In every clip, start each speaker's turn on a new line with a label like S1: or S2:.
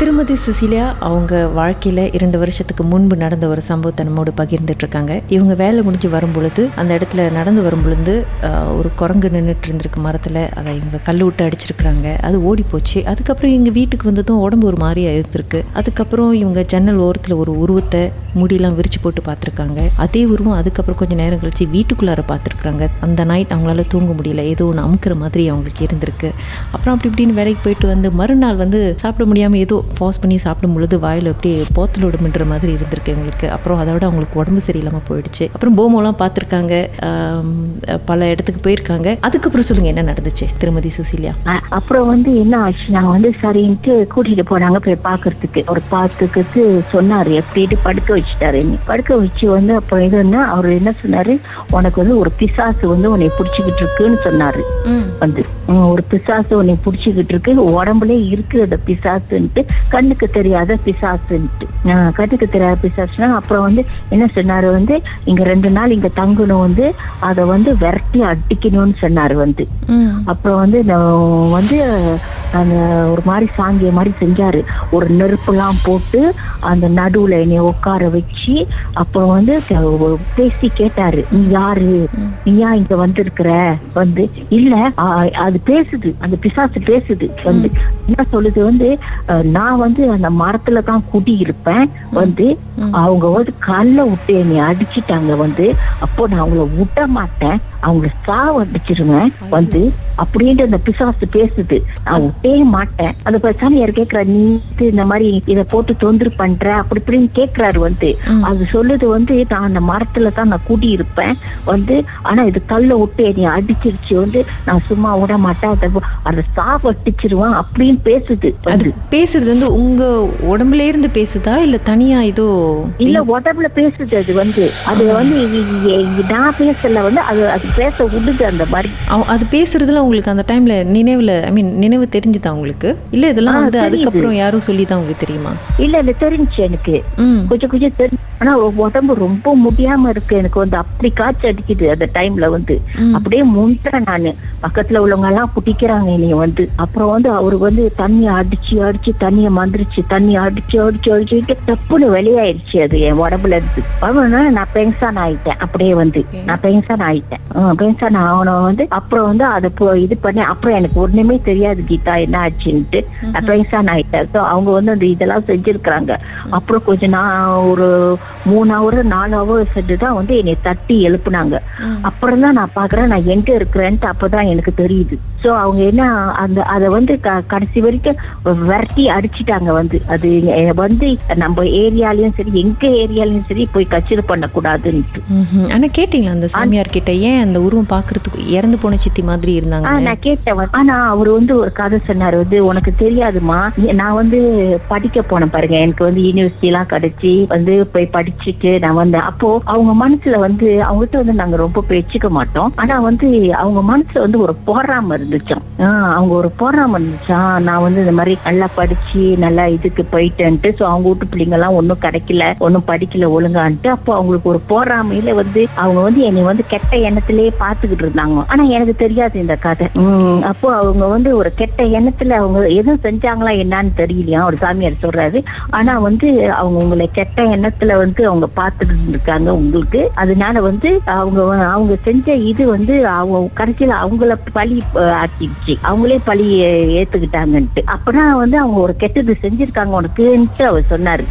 S1: திருமதி சுசிலியா அவங்க வாழ்க்கையில் இரண்டு வருஷத்துக்கு முன்பு நடந்த ஒரு சம்பவத்தை நம்மோடு பகிர்ந்துட்டு இருக்காங்க இவங்க வேலை முடிஞ்சு வரும்பொழுது அந்த இடத்துல நடந்து வரும்பொழுது ஒரு குரங்கு நின்றுட்டு இருந்திருக்கு மரத்தில். அதை இவங்க கல் விட்டு அடிச்சிருக்கிறாங்க. அது ஓடி போச்சு அதுக்கப்புறம் இவங்க வீட்டுக்கு வந்ததும் உடம்பு ஒரு மாதிரியாக இருந்திருக்கு. அதுக்கப்புறம் இவங்க ஜன்னல் ஓரத்தில் ஒரு உருவத்தை முடியெல்லாம் விரிச்சு போட்டு பார்த்துருக்காங்க. அதே உருவம் அதுக்கப்புறம் கொஞ்சம் நேரம் கழிச்சு வீட்டுக்குள்ளார பார்த்துருக்குறாங்க. அந்த நைட் அவங்களால தூங்க முடியல. ஏதோ ஒன்று அமுக்கிற மாதிரி அவங்களுக்கு இருந்திருக்கு. அப்புறம் அப்படி இப்படின்னு வேலைக்கு போயிட்டு வந்து மறுநாள் வந்து சாப்பிட முடியாமல் ஏதோ பாஸ் பண்ணி சாப்பிடும் பொழுது வாயில் அப்படியே போத்தலோடு மின்ற மாதிரி இருந்திருக்கு இவங்களுக்கு அப்புறம் அதோட அவங்களுக்கு உடம்பு சரியில்லாமல் போயிடுச்சு. அப்புறம் போமோலாம் பார்த்துருக்காங்க. பல இடத்துக்கு போயிருக்காங்க. அதுக்கப்புறம் சொல்லுங்க என்ன நடந்துச்சு திருமதி சுசீலியா?
S2: அப்புறம் வந்து என்ன ஆச்சு? நாங்க வந்து சரின்ட்டு கூட்டிட்டு போனாங்க போய் பாக்குறதுக்கு அவர் பார்த்துக்கிட்டு சொன்னாரு எப்படிட்டு படுக்க வச்சுட்டாரு. படுக்க வச்சு வந்து அப்ப இதுன்னா அவர் என்ன சொன்னாரு? உனக்கு வந்து ஒரு பிசாசு வந்து உன்னை பிடிச்சிக்கிட்டு இருக்குன்னு சொன்னாரு. வந்து ஒரு பிசாசு உன்னை பிடிச்சிக்கிட்டு இருக்கு. உடம்புல இருக்கு அந்த பிசாசுன்ட்டு கண்ணுக்கு தெரியாத பிசாசுன்ட்டு. கண்ணுக்கு தெரியாத பிசாசுனா அப்புறம் வந்து என்ன சொன்னாரு வந்து இங்க ரெண்டு நாள் இங்க தங்கணும் வந்து அதை வந்து விரட்டி அடிக்கணும்னு சொன்னாரு வந்து. அப்புறம் வந்து நான் வந்து அந்த ஒரு மாதிரி சாங்கிய மாதிரி செஞ்சாரு. ஒரு நெருப்புலாம் போட்டு அந்த நடுவுல என்னை உட்கார வச்சு அப்புறம் வந்து பேசி கேட்டாரு. நீ யாரு? நீ ஏன் இங்க வந்திருக்கிற? வந்து இல்ல அது பேசுது. அந்த பிசாசு பேசுது. வந்து என்ன சொல்லுது வந்து அஹ், நான் வந்து அந்த மரத்துல தான் குடி இருப்பேன். வந்து அவங்க வந்து கல்ல விட்டு என்னை அடிச்சிட்டாங்க வந்து. அப்போ நான் அவங்கள விட மாட்டேன். அவங்கள சாவ அடிச்சிருவேன் வந்து அப்படின்ட்டு அந்த பிசாசு பேசுது. நான் விட்டே மாட்டேன். அந்த சாமியார் கேக்குறா நீ இந்த மாதிரி இத போட்டு தொந்தரு பண்ற? அப்படி இப்படின்னு கேக்குறாரு வந்து. அது சொல்லுது வந்து நான் அந்த மரத்துல தான் நான் கூடி இருப்பேன். வந்து ஆனா இது கல்ல விட்டு என்னை அடிச்சிருச்சு வந்து. நான் சும்மா விட மாட்டேன். அதை அதை சாவடிச்சிருவான் அப்படின்னு பேசுது
S1: பேசுறது வந்து உங்க உடம்புல இருந்து பேசுதா? இல்ல தனியா ஏதோ
S2: இல்ல உடம்புல பேசுது அது வந்து. அது வந்து நான் பேசல வந்து அது அது பேச விடுது அந்த மாதிரி.
S1: அது பேசுறதுல உங்களுக்கு அந்த டைம்ல நினைவுல ஐ மீன் நினைவு தெரிஞ்சுதா உங்களுக்கு? இல்ல இதெல்லாம் வந்து.
S2: அதுக்கப்புறம்
S1: யாரும் சொல்லி தான் உங்களுக்கு தெரியுமா?
S2: இல்ல இல்ல தெரிஞ்சுச்சு எனக்கு. கொஞ்சம் கொஞ்சம் தெரிஞ்சு ஆனா உடம்பு ரொம்ப முடியாம இருக்கு. எனக்கு வந்து அப்படி காய்ச்சி அடிக்குது அந்த டைம்ல வந்து. அப்படியே முந்துறேன் நானு. பக்கத்துல உள்ளவங்க எல்லாம் பிடிக்கிறாங்க என்னைய வந்து. அப்புறம் வந்து அவரு வந்து தண்ணி அடிச்சு அடிச்சு தண்ணிய மந்திரிச்சு தண்ணி அடிச்சு அடிச்சு அடிச்சுட்டு டப்புன்னு வெளியாயிருச்சு அது என் உடம்புல இருந்து. அவனா நான் பென்சான் ஆயிட்டேன். அப்படியே வந்து. நான் பென்சான் ஆயிட்டேன். பென்சான் ஆகணும் வந்து அப்புறம் வந்து அதை இது பண்ணி அப்புறம் எனக்கு ஒண்ணுமே தெரியாது கீதா என்ன ஆச்சுன்ட்டு. நான் பென்சான் ஆயிட்டேன். ஸோ அவங்க வந்து அந்த இதெல்லாம் செஞ்சிருக்கிறாங்க. அப்புறம் கொஞ்சம் நான் ஒரு மூணு ஹவர் நாலு ஹவர் சென்று தான் வந்து என்னை தட்டி எழுப்புனாங்க. அப்புறம் தான் நான் பாக்குறேன் நான் எங்க இருக்கிறேன்ட்டு அப்பதான் எனக்கு தெரியுது. சோ அவங்க என்ன அந்த அதை வந்து கடைசி வரைக்கும் விரட்டி அடிச்சிட்டாங்க வந்து அது வந்து நம்ம ஏரியாலயும் சரி எங்க ஏரியாலயும் சரி போய் கச்சிது பண்ணக்கூடாதுன்ட்டு.
S1: ஆனா கேட்டீங்களா அந்த சாமியார் கிட்ட ஏன் அந்த உருவம் பாக்குறதுக்கு இறந்து போன சித்தி மாதிரி இருந்தாங்க
S2: நான் கேட்டேன். ஆனா அவர் வந்து ஒரு கதை சொன்னாரு. வந்து உனக்கு தெரியாதுமா நான் வந்து படிக்க போனேன் பாருங்க. எனக்கு வந்து யூனிவர்சிட்டி எல்லாம் கிடைச்சி வந்து போய் படிச்சுட்டு நான் வந்தேன். அப்போ அவங்க மனசுல வந்து அவங்ககிட்ட வந்து நாங்க ரொம்ப பேச்சுக்க மாட்டோம். ஆனா வந்து அவங்க மனசுல வந்து ஒரு போராம இருந்துச்சாம். ஆ, அவங்க ஒரு போராம இருந்துச்சாம். நான் வந்து இந்த மாதிரி நல்லா படிச்சு நல்லா இதுக்கு போயிட்டேன்ட்டு ஸோ அவங்க வீட்டு பிள்ளைங்கலாம் ஒன்றும் கிடைக்கல ஒன்றும் படிக்கல ஒழுங்கான்ட்டு அப்போ அவங்களுக்கு ஒரு போராமையில வந்து அவங்க வந்து என்னை வந்து கெட்ட எண்ணத்திலேயே பார்த்துக்கிட்டு இருந்தாங்க. ஆனால் எனக்கு தெரியாது இந்த கதை. அப்போ அவங்க வந்து ஒரு கெட்ட எண்ணத்துல அவங்க எதுவும் செஞ்சாங்களா என்னன்னு தெரியலையா? ஒரு சாமியார் சொல்றாரு. ஆனா வந்து அவங்க உங்களை கெட்ட எண்ணத்துல வந்து அவங்க பார்த்துக்கிட்டு இருக்காங்க உங்களுக்கு. அதனால வந்து அவங்க அவங்க செஞ்ச இது வந்து அவங்க கடைசியில் அவங்கள பழி ஆக்கிடுச்சு. அவங்களே பழி ஏற்றுக்கிட்டாங்கன்ட்டு ஏத்துக்கிட்டாங்கன்ட்டு. அப்பதான் வந்து அவங்க ஒரு கெட்டது செஞ்சிருக்காங்க உனக்குன்ட்டு அவர் சொன்னாரு.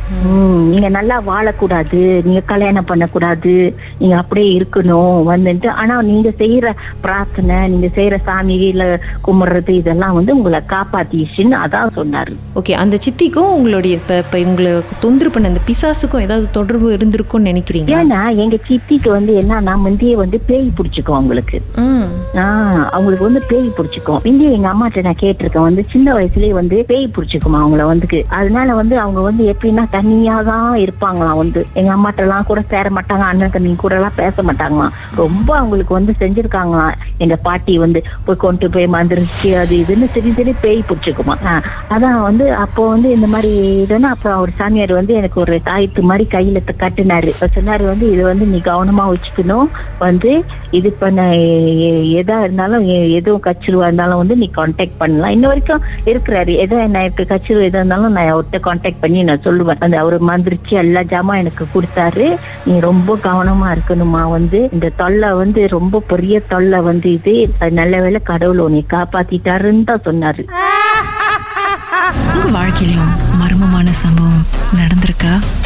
S2: நீங்க நல்லா வாழக்கூடாது நீங்க கல்யாணம் பண்ணக்கூடாது நீங்க அப்படியே இருக்கணும் வந்துட்டு ஆனா நீங்க செய்யற பிரார்த்தனை நீங்க செய்யற சாமியில கும்பிடுறது இதெல்லாம் வந்து உங்களை காப்பாத்திச்சுன்னு அதான் சொன்னாரு.
S1: ஓகே அந்த சித்திக்கும் உங்களுடைய இப்ப இப்ப உங்களை தொந்தரவு பண்ண அந்த பிசாசுக்கும் ஏதாவது தொடர்பு இருந்திருக்கும்னு நினைக்கிறீங்களா?
S2: ஏன்னா எங்க சித்திக்கு வந்து என்னன்னா முந்தைய வந்து பேய் பிடிச்சிக்கும் அவங்களுக்கு. அவங்களுக்கு வந்து பேய் பிடிச்சிக்கும். முந்தைய எங்க அம்மாட்ட நான் கேட்டிருக்கேன் வந்து சின்ன வயசுலயே வந்து பேய் பிடிச்சிக்குமா அவங்கள வந்து அதனால வந்து அவங்க வந்து எப்படின்னா தனியா தான் இருப்பாங்களாம் வந்து. எங்க அம்மாட்ட எல்லாம் கூட சேர மாட்டாங்க அண்ணன் தண்ணி கூட எல்லாம் பேச மாட்டாங்களாம். ரொம்ப அவங்களுக்கு வந்து செஞ்சிருக்காங்களாம். எங்க பாட்டி வந்து போய் கொண்டு போய் மந்திரிச்சு அது இதுன்னு சரி சரி பேய் பிடிச்சிக்குமா அதான் வந்து அப்போ வந்து இந்த மாதிரி இதுன்னா அப்புறம் அவர் சாமியார் வந்து எனக்கு ஒரு தாயத்து மாதிரி கையில கட்டினாரு. கட்டுனாரு சொன்னாரு வந்து இது வந்து நீ கவனமா வச்சுக்கணும். வந்து இது பண்ண எதா இருந்தாலும் எதுவும் கச்சிருவா இருந்தாலும் வந்து நீ கான்டாக்ட் பண்ணலாம். இன்ன வரைக்கும் இருக்கிறாரு. எதோ என்ன கச்சி எதா இருந்தாலும் நான் அவர்கிட்ட காண்டாக்ட் பண்ணி நான் சொல்லுவேன். அந்த அவர் மந்திரிச்சு எல்லா ஜாமான் எனக்கு கொடுத்தாரு. நீ ரொம்ப கவனமா இருக்கணுமா வந்து. இந்த தொல்லை வந்து ரொம்ப பெரிய தொல்லை வந்து இது. நல்ல வேலை கடவுள் உன்னை காப்பாத்திட்டாருன்னு தான் சொன்னாரு.
S1: உங்க வாழ்க்கையிலும் மர்மமான சம்பவம் நடந்திருக்கா?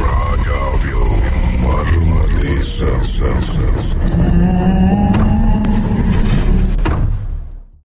S3: Raga vio marmadisa sa sa sa.